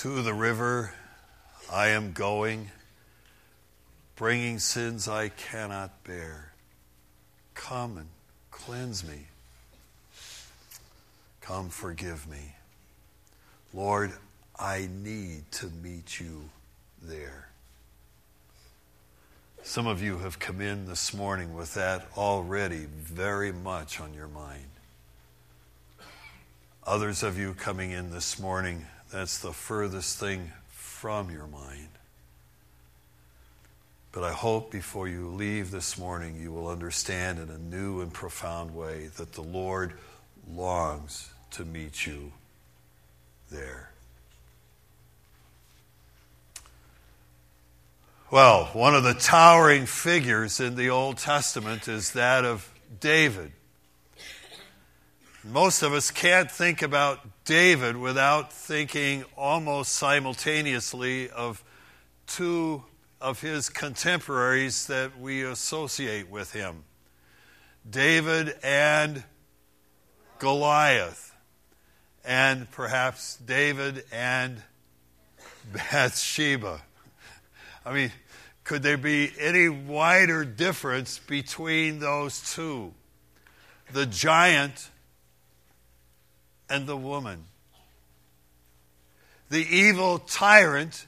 To the river I am going, bringing sins I cannot bear. Come and cleanse me. Come forgive me. Lord, I need to meet you there. Some of you have come in this morning with that already very much on your mind. Others of you coming in this morning, that's the furthest thing from your mind. But I hope before you leave this morning, you will understand in a new and profound way that the Lord longs to meet you there. Well, one of the towering figures in the Old Testament is that of David. Most of us can't think about David without thinking almost simultaneously of two of his contemporaries that we associate with him David and Goliath, and perhaps David and Bathsheba. I mean, could there be any wider difference between those two? The giant and the woman. The evil tyrant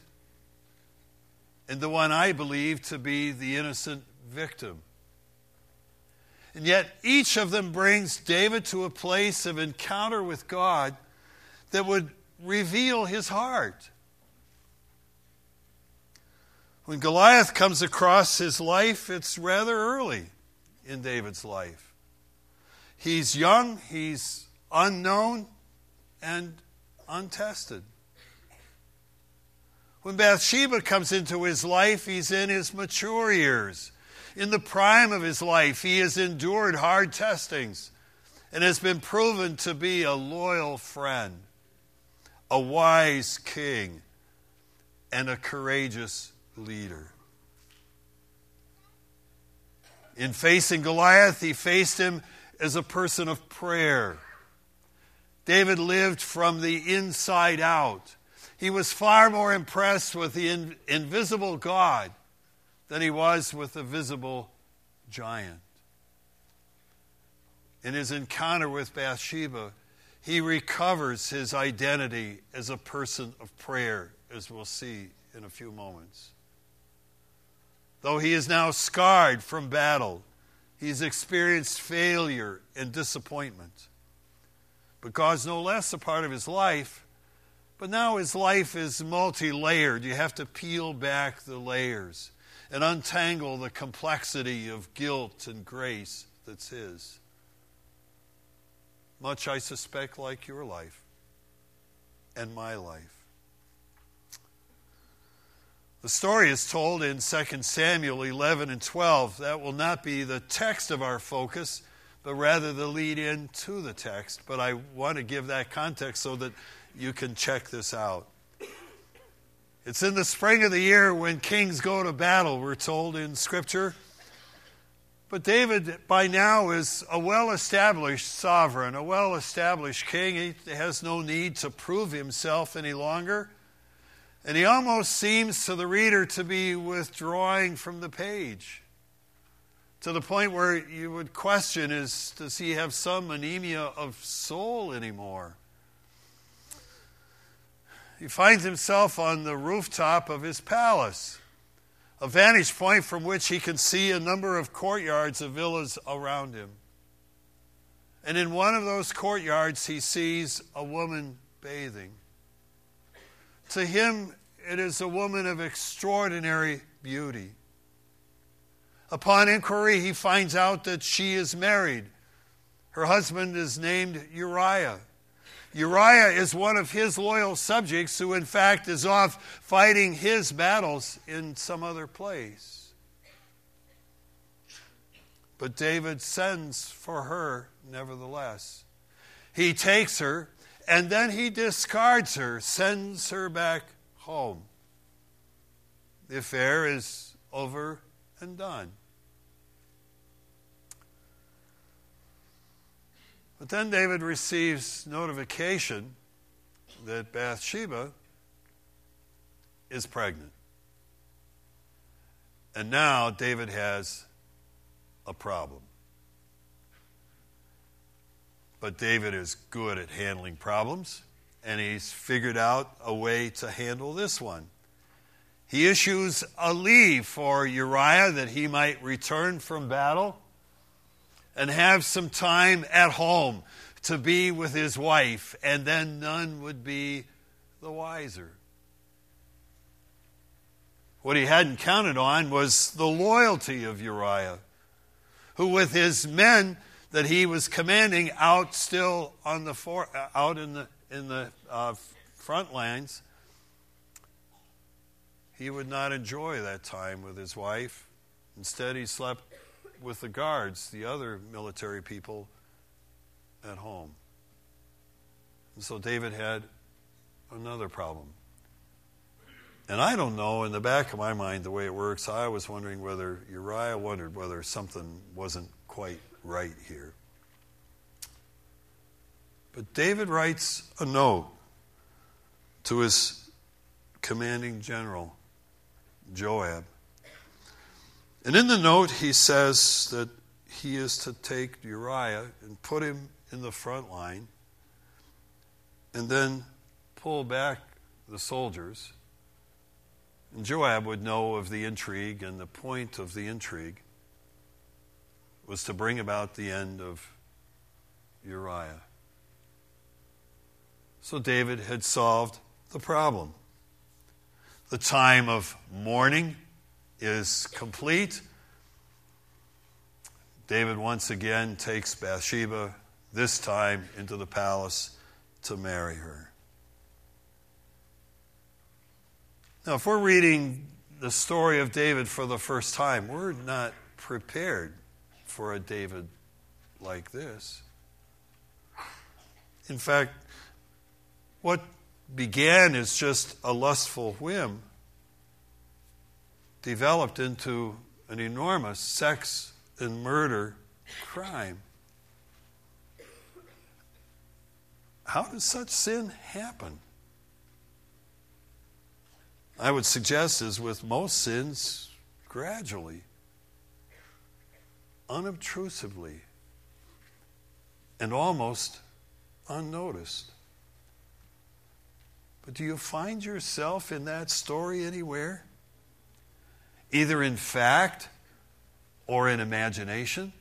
and the one I believe to be the innocent victim. And yet, each of them brings David to a place of encounter with God that would reveal his heart. When Goliath comes across his life, it's rather early in David's life. He's young, he's unknown, and untested. When Bathsheba comes into his life, he's in his mature years. In the prime of his life, he has endured hard testings and has been proven to be a loyal friend, a wise king, and a courageous leader. In facing Goliath, he faced him as a person of prayer. David lived from the inside out. He was far more impressed with the in, invisible God than he was with the visible giant. In his encounter with Bathsheba, he recovers his identity as a person of prayer, as we'll see in a few moments. Though he is now scarred from battle, he's experienced failure and disappointment. God's no less a part of his life. But now his life is multi layered. You have to peel back the layers and untangle the complexity of guilt and grace that's his. Much, I suspect, like your life and my life. The story is told in 2 Samuel 11 and 12. That will not be the text of our focus, but rather the lead in to the text. But I want to give that context so that you can check this out. It's in the spring of the year when kings go to battle, we're told in Scripture. But David, by now, is a well established sovereign, a well established king. He has no need to prove himself any longer. And he almost seems to the reader to be withdrawing from the page to the point where you would question is does he have some anemia of soul anymore? He finds himself on the rooftop of his palace, a vantage point from which he can see a number of courtyards of villas around him. And in one of those courtyards, he sees a woman bathing. To him, it is a woman of extraordinary beauty. Upon inquiry, he finds out that she is married. Her husband is named Uriah. Uriah is one of his loyal subjects who, in fact, is off fighting his battles in some other place. But David sends for her nevertheless. He takes her and then he discards her, sends her back home. The affair is over and done. But then David receives notification that Bathsheba is pregnant. And now David has a problem. But David is good at handling problems, and he's figured out a way to handle this one. He issues a leave for Uriah that he might return from battle and have some time at home to be with his wife, and then none would be the wiser. What he hadn't counted on was the loyalty of Uriah, who, with his men that he was commanding out still on the for, out in the in the uh, front lines, he would not enjoy that time with his wife. Instead, he slept with the guards, the other military people, at home. And so David had another problem. And I don't know, in the back of my mind, the way it works, I was wondering whether Uriah wondered whether something wasn't quite right here. But David writes a note to his commanding general, Joab. And in the note, he says that he is to take Uriah and put him in the front line and then pull back the soldiers. And Joab would know of the intrigue, and the point of the intrigue was to bring about the end of Uriah. So David had solved the problem. The time of mourning is complete. David once again takes Bathsheba, this time into the palace, to marry her. Now, if we're reading the story of David for the first time, we're not prepared for a David like this. In fact, what began as just a lustful whim developed into an enormous sex and murder crime. How does such sin happen? I would suggest, as with most sins, gradually, unobtrusively, and almost unnoticed. But do you find yourself in that story anywhere? Either in fact or in imagination?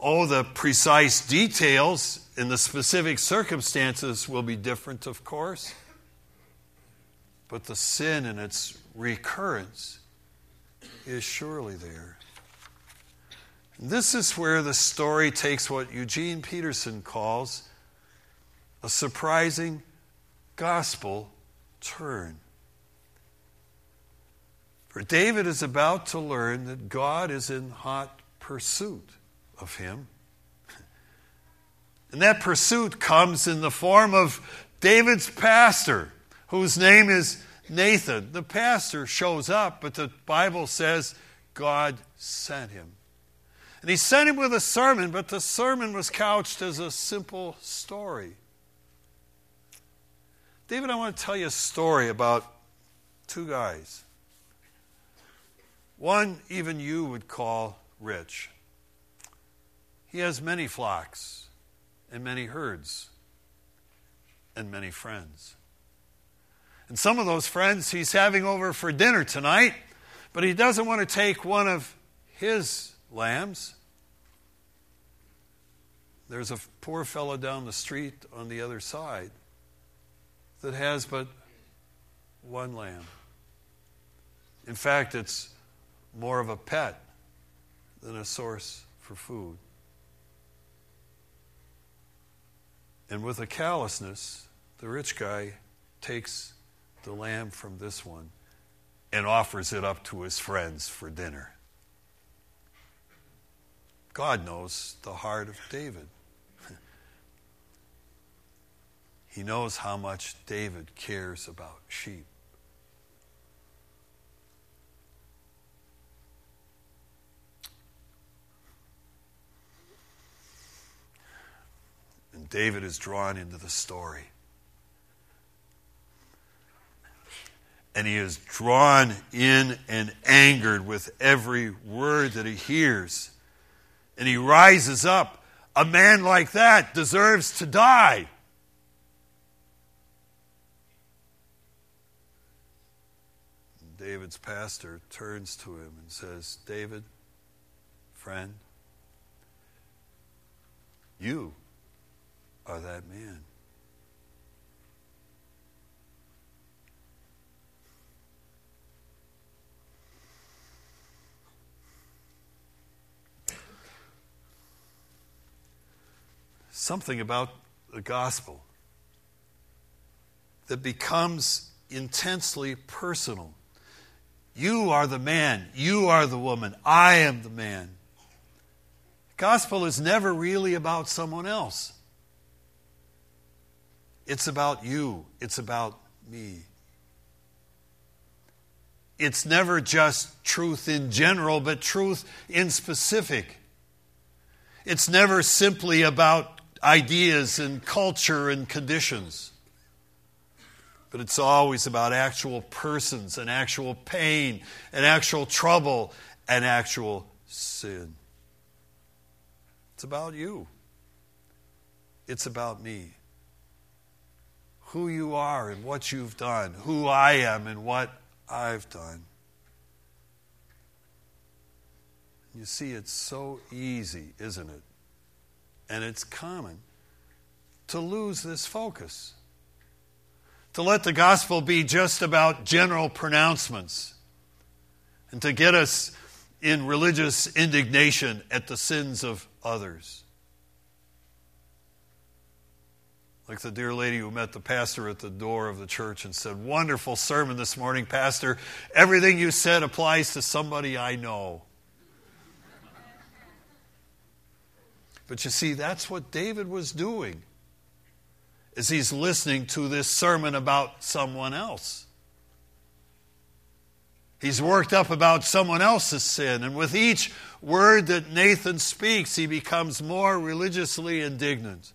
Oh, the precise details and the specific circumstances will be different, of course. But the sin and its recurrence is surely there. This is where the story takes what Eugene Peterson calls a surprising gospel turn. For David is about to learn that God is in hot pursuit of him. And that pursuit comes in the form of David's pastor, whose name is Nathan. The pastor shows up, but the Bible says God sent him. And he sent him with a sermon, but the sermon was couched as a simple story. David, I want to tell you a story about two guys. One, even you would call rich. He has many flocks and many herds and many friends. And some of those friends he's having over for dinner tonight, but he doesn't want to take one of his lambs. There's a poor fellow down the street on the other side that has but one lamb. In fact, it's more of a pet than a source for food. And with a callousness, the rich guy takes the lamb from this one and offers it up to his friends for dinner. God knows the heart of David. he knows how much David cares about sheep. And David is drawn into the story. And he is drawn in and angered with every word that he hears. And he rises up. A man like that deserves to die. David's pastor turns to him and says, David, friend, you are that man. Something about the gospel that becomes intensely personal. You are the man. You are the woman. I am the man. The Gospel is never really about someone else. It's about you. It's about me. It's never just truth in general, but truth in specific. It's never simply about ideas and culture and conditions, but it's always about actual persons and actual pain and actual trouble and actual sin. It's about you. It's about me. Who you are and what you've done, who I am and what I've done. You see, it's so easy, isn't it? And it's common to lose this focus. To let the gospel be just about general pronouncements and to get us in religious indignation at the sins of others. Like the dear lady who met the pastor at the door of the church and said, Wonderful sermon this morning, Pastor. Everything you said applies to somebody I know. But you see, that's what David was doing as he's listening to this sermon about someone else. He's worked up about someone else's sin, and with each word that Nathan speaks, he becomes more religiously indignant,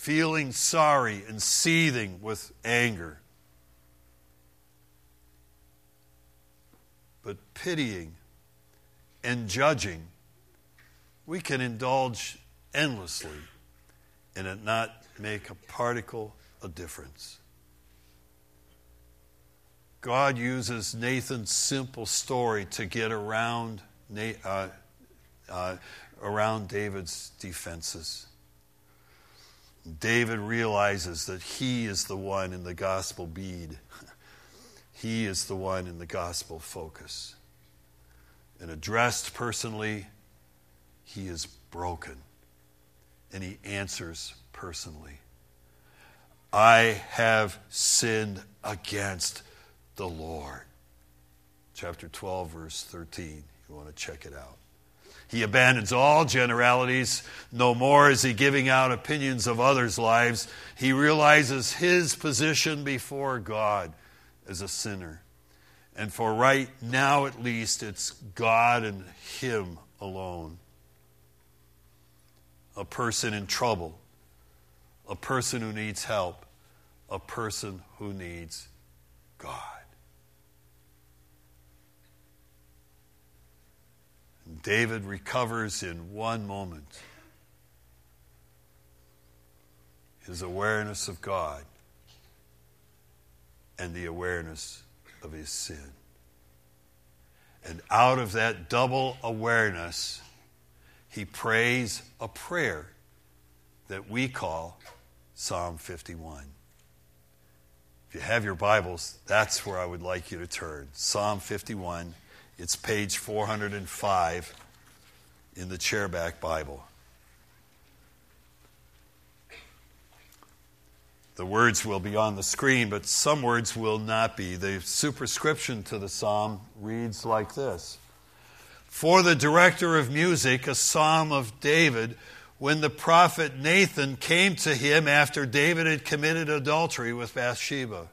feeling sorry and seething with anger. But pitying and judging, we can indulge endlessly and it not make a particle of difference. God uses Nathan's simple story to get around, uh, uh, around David's defenses. David realizes that he is the one in the gospel bead. he is the one in the gospel focus. And addressed personally, he is broken. And he answers personally I have sinned against the Lord. Chapter 12, verse 13. You want to check it out. He abandons all generalities. No more is he giving out opinions of others' lives. He realizes his position before God as a sinner. And for right now, at least, it's God and him alone. A person in trouble, a person who needs help, a person who needs God. David recovers in one moment his awareness of God and the awareness of his sin. And out of that double awareness, he prays a prayer that we call Psalm 51. If you have your Bibles, that's where I would like you to turn. Psalm 51. It's page 405 in the chairback Bible. The words will be on the screen, but some words will not be. The superscription to the psalm reads like this For the director of music, a psalm of David, when the prophet Nathan came to him after David had committed adultery with Bathsheba.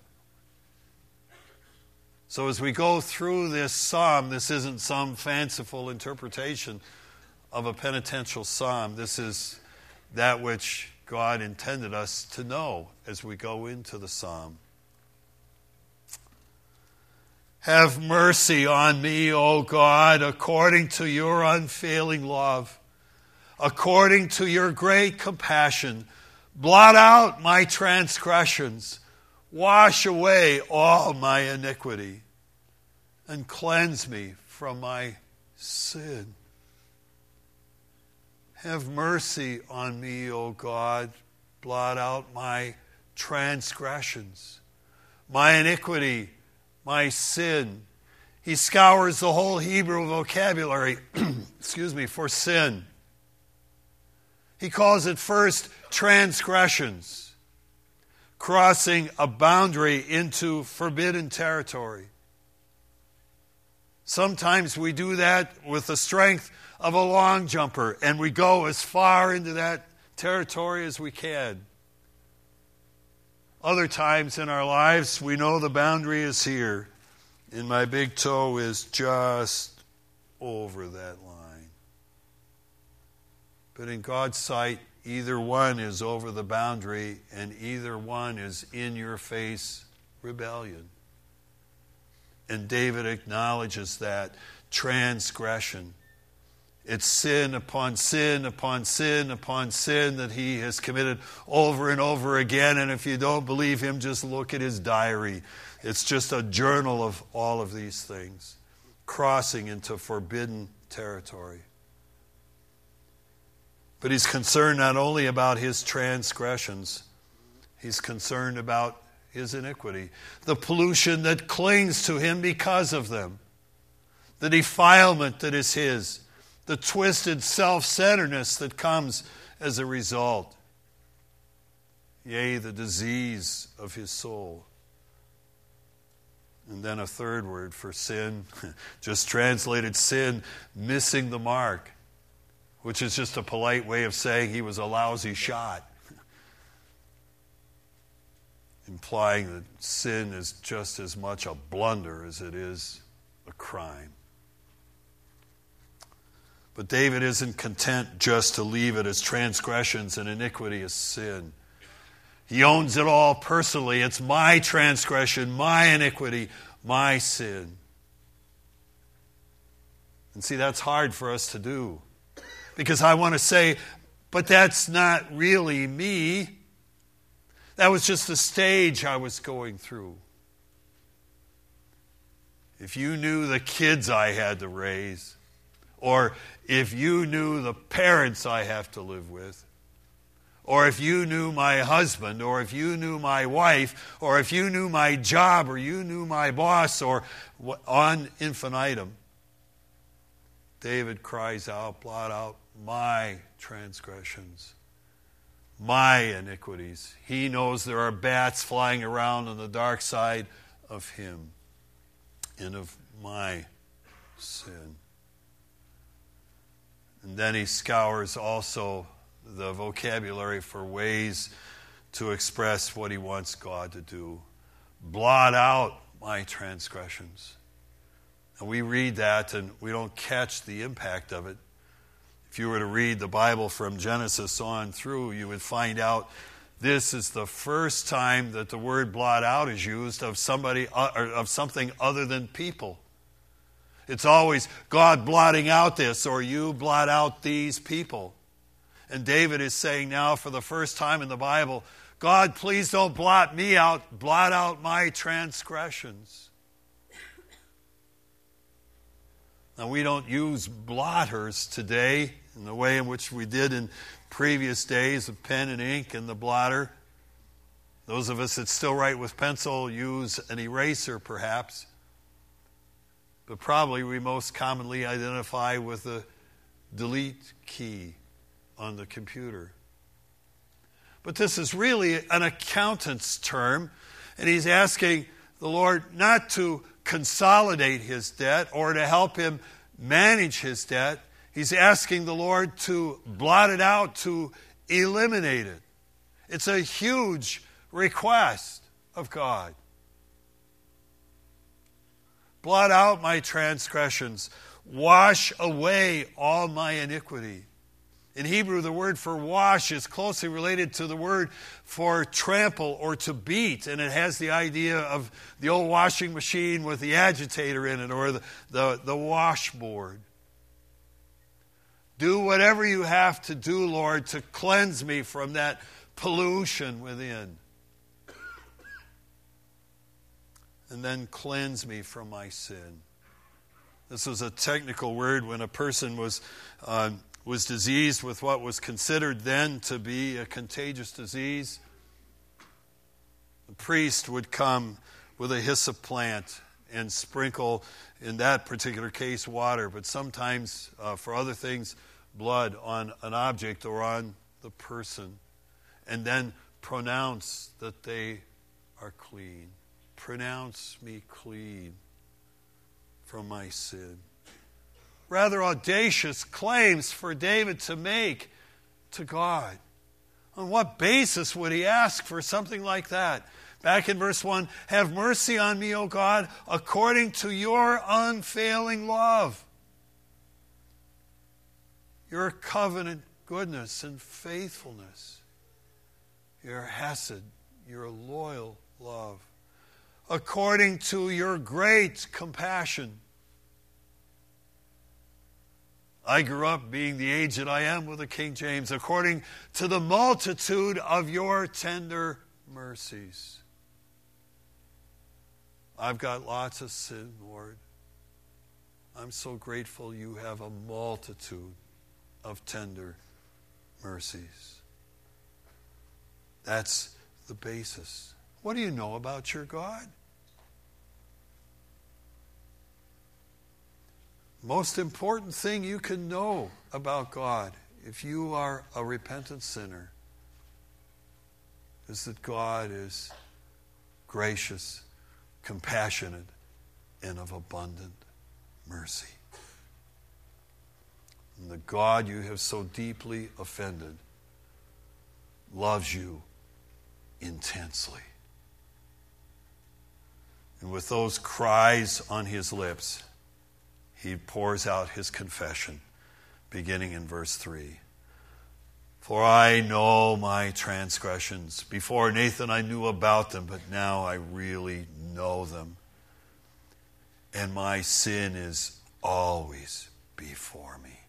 So, as we go through this psalm, this isn't some fanciful interpretation of a penitential psalm. This is that which God intended us to know as we go into the psalm. Have mercy on me, O God, according to your unfailing love, according to your great compassion. Blot out my transgressions, wash away all my iniquity, and cleanse me from my sin. Have mercy on me, O God. Blot out my transgressions, my iniquity my sin. He scours the whole Hebrew vocabulary, excuse me, for sin. He calls it first transgressions, crossing a boundary into forbidden territory. Sometimes we do that with the strength of a long jumper, and we go as far into that territory as we can. Other times in our lives, we know the boundary is here, and my big toe is just over that line. But in God's sight, either one is over the boundary, and either one is in your face rebellion. And David acknowledges that transgression. It's sin upon sin upon sin upon sin that he has committed over and over again. And if you don't believe him, just look at his diary. It's just a journal of all of these things, crossing into forbidden territory. But he's concerned not only about his transgressions, he's concerned about his iniquity, the pollution that clings to him because of them, the defilement that is his. The twisted self centeredness that comes as a result. Yea, the disease of his soul. And then a third word for sin, just translated sin, missing the mark, which is just a polite way of saying he was a lousy shot, implying that sin is just as much a blunder as it is a crime. But David isn't content just to leave it as transgressions and iniquity as sin. He owns it all personally. It's my transgression, my iniquity, my sin. And see, that's hard for us to do. Because I want to say, but that's not really me. That was just the stage I was going through. If you knew the kids I had to raise, or if you knew the parents I have to live with, or if you knew my husband, or if you knew my wife, or if you knew my job, or you knew my boss, or on infinitum, David cries out, blot out my transgressions, my iniquities. He knows there are bats flying around on the dark side of him and of my sin. And then he scours also the vocabulary for ways to express what he wants God to do. Blot out my transgressions. And we read that and we don't catch the impact of it. If you were to read the Bible from Genesis on through, you would find out this is the first time that the word blot out is used of somebody uh, or of something other than people. It's always God blotting out this or you blot out these people. And David is saying now, for the first time in the Bible, God, please don't blot me out, blot out my transgressions. Now, we don't use blotters today in the way in which we did in previous days of pen and ink and the blotter. Those of us that still write with pencil use an eraser, perhaps but probably we most commonly identify with the delete key on the computer. But this is really an accountant's term, and he's asking the Lord not to consolidate his debt or to help him manage his debt. He's asking the Lord to blot it out, to eliminate it. It's a huge request of God. Blot out my transgressions. Wash away all my iniquity. In Hebrew, the word for wash is closely related to the word for trample or to beat, and it has the idea of the old washing machine with the agitator in it or the, the, the washboard. Do whatever you have to do, Lord, to cleanse me from that pollution within. And then cleanse me from my sin. This was a technical word when a person was uh, was diseased with what was considered then to be a contagious disease, the priest would come with a hyssop plant and sprinkle, in that particular case, water, but sometimes uh, for other things, blood on an object or on the person, and then pronounce that they are clean. Pronounce me clean from my sin rather audacious claims for David to make to God. On what basis would he ask for something like that? Back in verse 1 Have mercy on me, O God, according to your unfailing love, your covenant goodness and faithfulness, your hesed, your loyal love, according to your great compassion I grew up being the age that I am with the King James, according to the multitude of your tender mercies. I've got lots of sin, Lord. I'm so grateful you have a multitude of tender mercies. That's the basis. What do you know about your God? Most important thing you can know about God if you are a repentant sinner is that God is gracious, compassionate, and of abundant mercy. And the God you have so deeply offended loves you intensely. And with those cries on his lips, he pours out his confession, beginning in verse 3. For I know my transgressions. Before Nathan, I knew about them, but now I really know them. And my sin is always before me.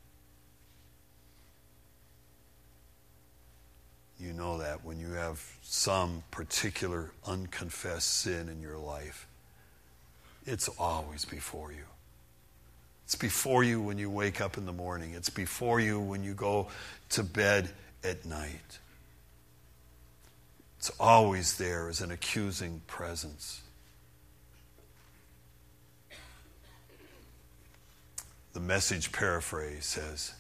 You know that when you have some particular unconfessed sin in your life, it's always before you. It's before you when you wake up in the morning. It's before you when you go to bed at night. It's always there as an accusing presence. The message paraphrase says,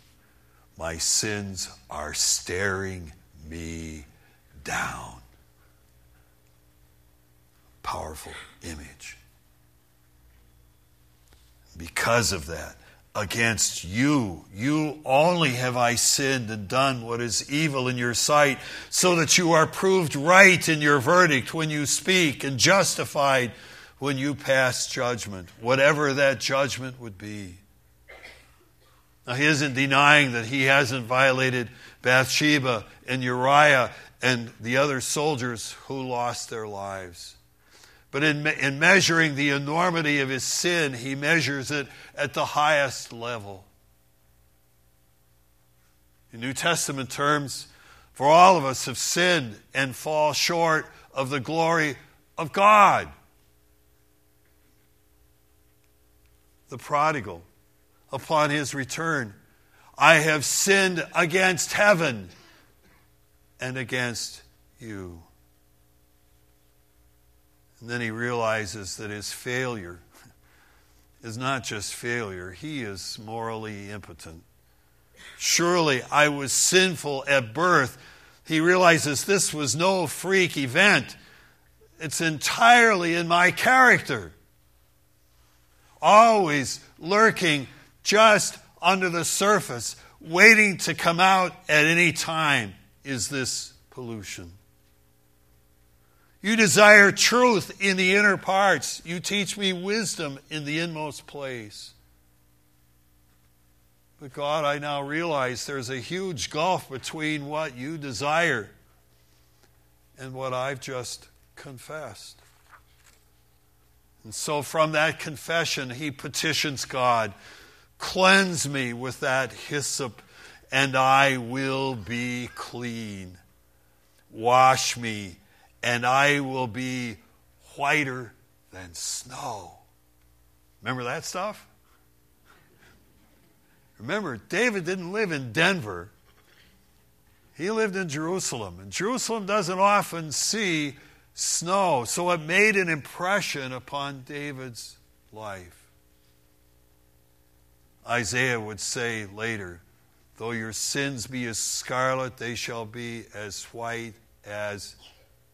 My sins are staring me down. Powerful image because of that. Against you, you only have I sinned and done what is evil in your sight, so that you are proved right in your verdict when you speak and justified when you pass judgment, whatever that judgment would be. Now, he isn't denying that he hasn't violated Bathsheba and Uriah and the other soldiers who lost their lives. But in, in measuring the enormity of his sin, he measures it at the highest level. In New Testament terms, for all of us have sinned and fall short of the glory of God. The prodigal, upon his return, I have sinned against heaven and against you. And then he realizes that his failure is not just failure, he is morally impotent. Surely I was sinful at birth. He realizes this was no freak event, it's entirely in my character. Always lurking just under the surface, waiting to come out at any time, is this pollution. You desire truth in the inner parts. You teach me wisdom in the inmost place. But God, I now realize there's a huge gulf between what you desire and what I've just confessed. And so, from that confession, he petitions God Cleanse me with that hyssop, and I will be clean. Wash me, and I will be whiter than snow. Remember that stuff? Remember, David didn't live in Denver. He lived in Jerusalem. And Jerusalem doesn't often see snow. So it made an impression upon David's life. Isaiah would say later, Though your sins be as scarlet, they shall be as white as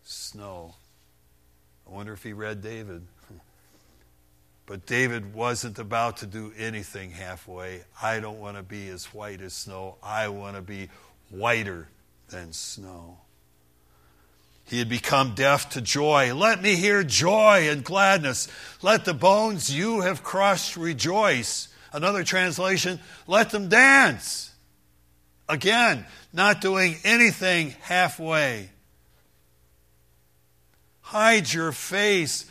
snow. I wonder if he read David. But David wasn't about to do anything halfway. I don't want to be as white as snow. I want to be whiter than snow. He had become deaf to joy. Let me hear joy and gladness. Let the bones you have crushed rejoice. Another translation, let them dance. Again, not doing anything halfway. Hide your face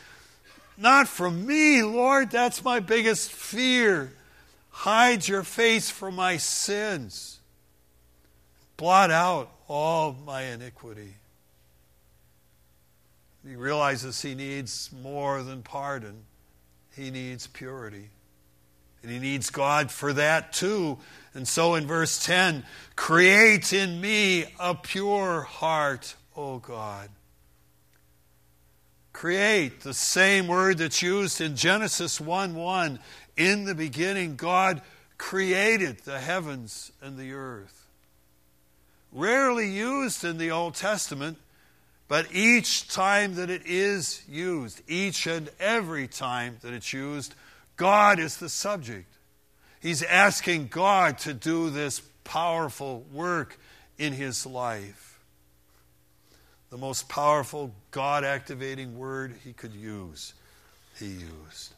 not from me, Lord. That's my biggest fear. Hide your face from my sins. Blot out all my iniquity. He realizes he needs more than pardon, he needs purity. And he needs God for that too. And so in verse 10, create in me a pure heart, O God. Create, the same word that's used in Genesis 1 1. In the beginning, God created the heavens and the earth. Rarely used in the Old Testament, but each time that it is used, each and every time that it's used, God is the subject. He's asking God to do this powerful work in his life the most powerful God activating word he could use, he used.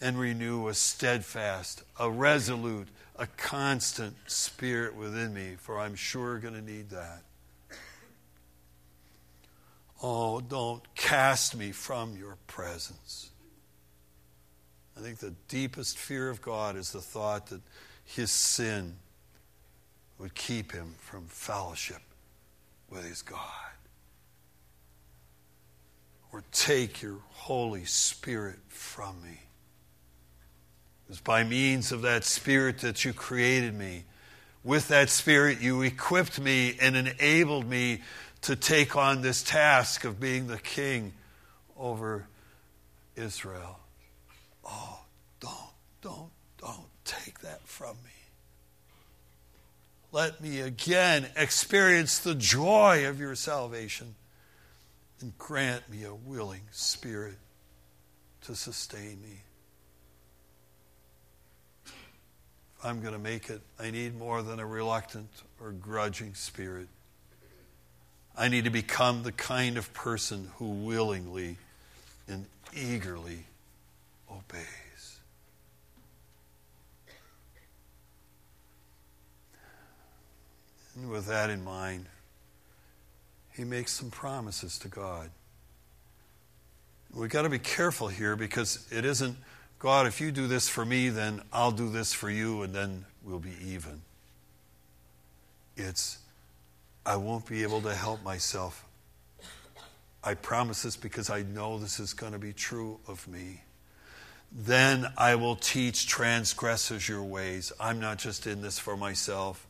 And renew a steadfast, a resolute, a constant spirit within me, for I'm sure going to need that. Oh, don't cast me from your presence. I think the deepest fear of God is the thought that his sin would keep him from fellowship with his God or take your Holy Spirit from me. It was by means of that Spirit that you created me. With that Spirit, you equipped me and enabled me to take on this task of being the king over Israel. Oh, don't, don't, don't take that from me. Let me again experience the joy of your salvation and grant me a willing spirit to sustain me. If I'm going to make it, I need more than a reluctant or grudging spirit. I need to become the kind of person who willingly and eagerly obeys. And with that in mind, he makes some promises to God. We've got to be careful here because it isn't, God, if you do this for me, then I'll do this for you, and then we'll be even. It's, I won't be able to help myself. I promise this because I know this is going to be true of me. Then I will teach transgressors your ways. I'm not just in this for myself.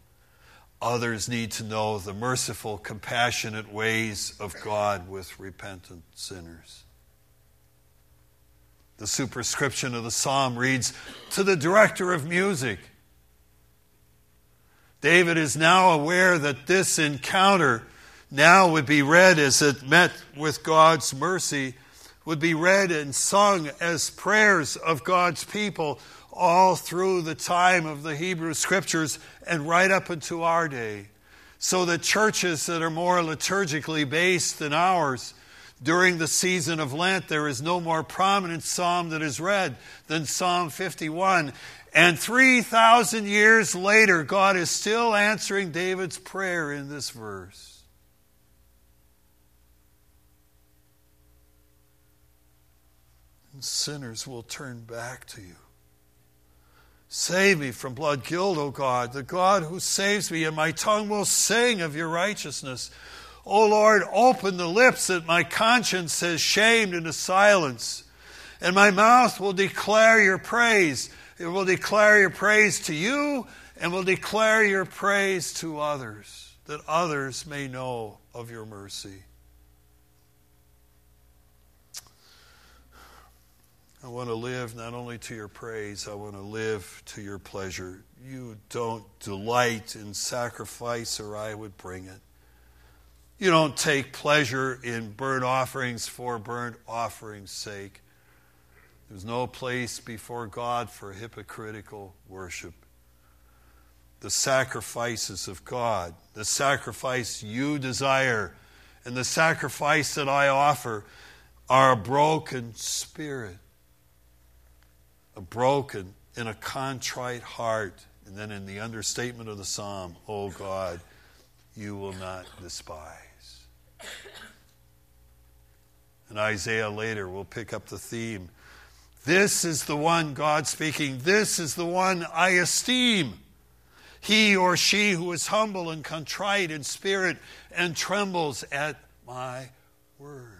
Others need to know the merciful, compassionate ways of God with repentant sinners. The superscription of the psalm reads To the director of music. David is now aware that this encounter now would be read as it met with God's mercy, would be read and sung as prayers of God's people all through the time of the Hebrew Scriptures and right up into our day. So that churches that are more liturgically based than ours, During the season of Lent, there is no more prominent psalm that is read than Psalm 51. And 3,000 years later, God is still answering David's prayer in this verse. Sinners will turn back to you. Save me from blood guilt, O God, the God who saves me, and my tongue will sing of your righteousness. O Lord, open the lips that my conscience has shamed into silence, and my mouth will declare your praise. It will declare your praise to you and will declare your praise to others, that others may know of your mercy. I want to live not only to your praise, I want to live to your pleasure. You don't delight in sacrifice, or I would bring it. You don't take pleasure in burnt offerings for burnt offerings' sake. There's no place before God for hypocritical worship. The sacrifices of God, the sacrifice you desire, and the sacrifice that I offer are a broken spirit, a broken and a contrite heart. And then in the understatement of the psalm, oh God, you will not despise. And Isaiah later will pick up the theme this is the one, God speaking, this is the one I esteem. He or she who is humble and contrite in spirit and trembles at my word.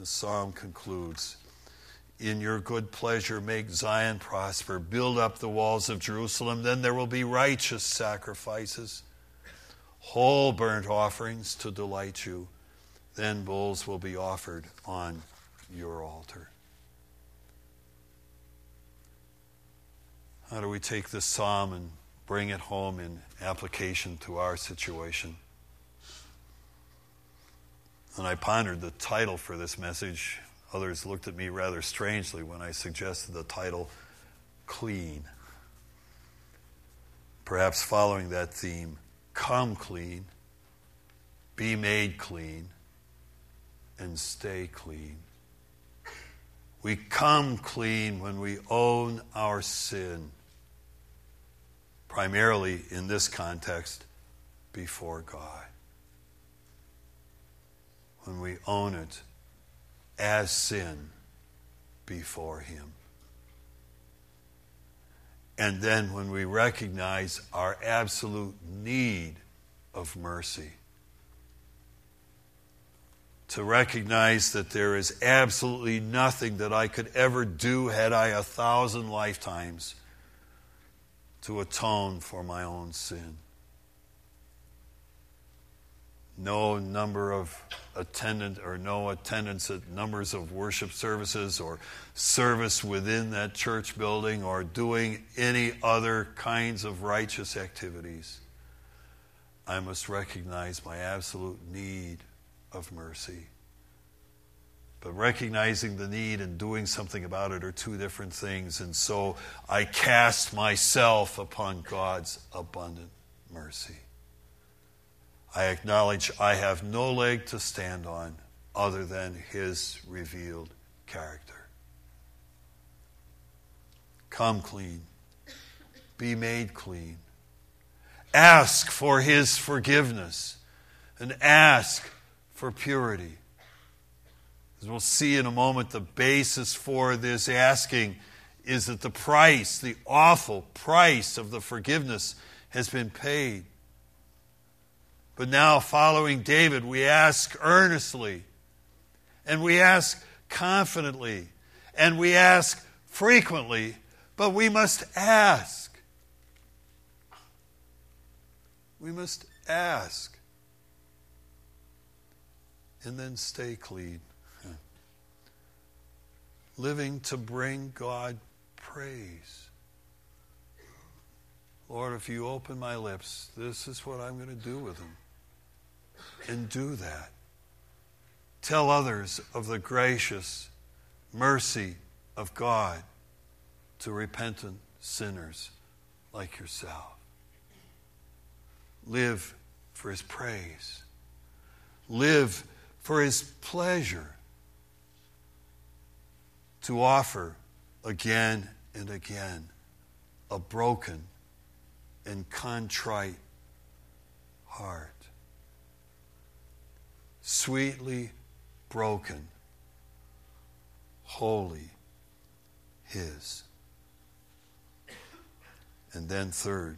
The psalm concludes In your good pleasure, make Zion prosper, build up the walls of Jerusalem, then there will be righteous sacrifices, whole burnt offerings to delight you then bulls will be offered on your altar. How do we take this psalm and bring it home in application to our situation? When I pondered the title for this message, others looked at me rather strangely when I suggested the title Clean. Perhaps following that theme, come clean, be made clean and stay clean. We come clean when we own our sin, primarily in this context, before God. When we own it as sin before Him. And then when we recognize our absolute need of mercy to recognize that there is absolutely nothing that I could ever do had I a thousand lifetimes to atone for my own sin. No number of attendant or no attendance at numbers of worship services or service within that church building or doing any other kinds of righteous activities. I must recognize my absolute need of mercy. But recognizing the need and doing something about it are two different things. And so I cast myself upon God's abundant mercy. I acknowledge I have no leg to stand on other than His revealed character. Come clean, be made clean. Ask for His forgiveness and ask for purity. As we'll see in a moment, the basis for this asking is that the price, the awful price of the forgiveness, has been paid. But now, following David, we ask earnestly, and we ask confidently, and we ask frequently, but we must ask. We must ask and then stay clean. Living to bring God praise. Lord, if you open my lips, this is what I'm going to do with them. And do that. Tell others of the gracious mercy of God to repentant sinners like yourself. Live for his praise. Live for his pleasure. To offer again and again a broken and contrite heart. Sweetly broken, holy, his. And then, third,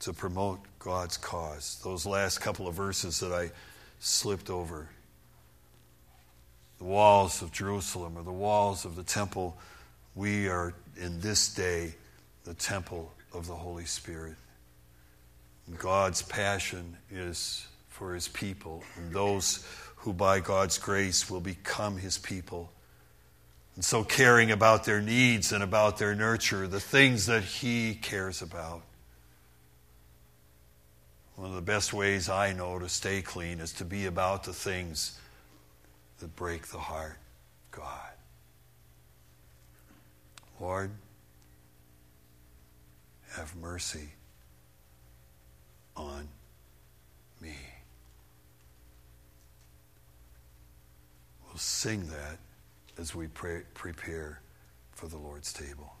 to promote God's cause. Those last couple of verses that I slipped over. The walls of Jerusalem or the walls of the temple, we are in this day the temple of the Holy Spirit. God's passion is for his people and those who by God's grace will become his people. And so, caring about their needs and about their nurture, the things that he cares about. One of the best ways I know to stay clean is to be about the things that break the heart, God. Lord, have mercy on me. We'll sing that as we pray, prepare for the Lord's table.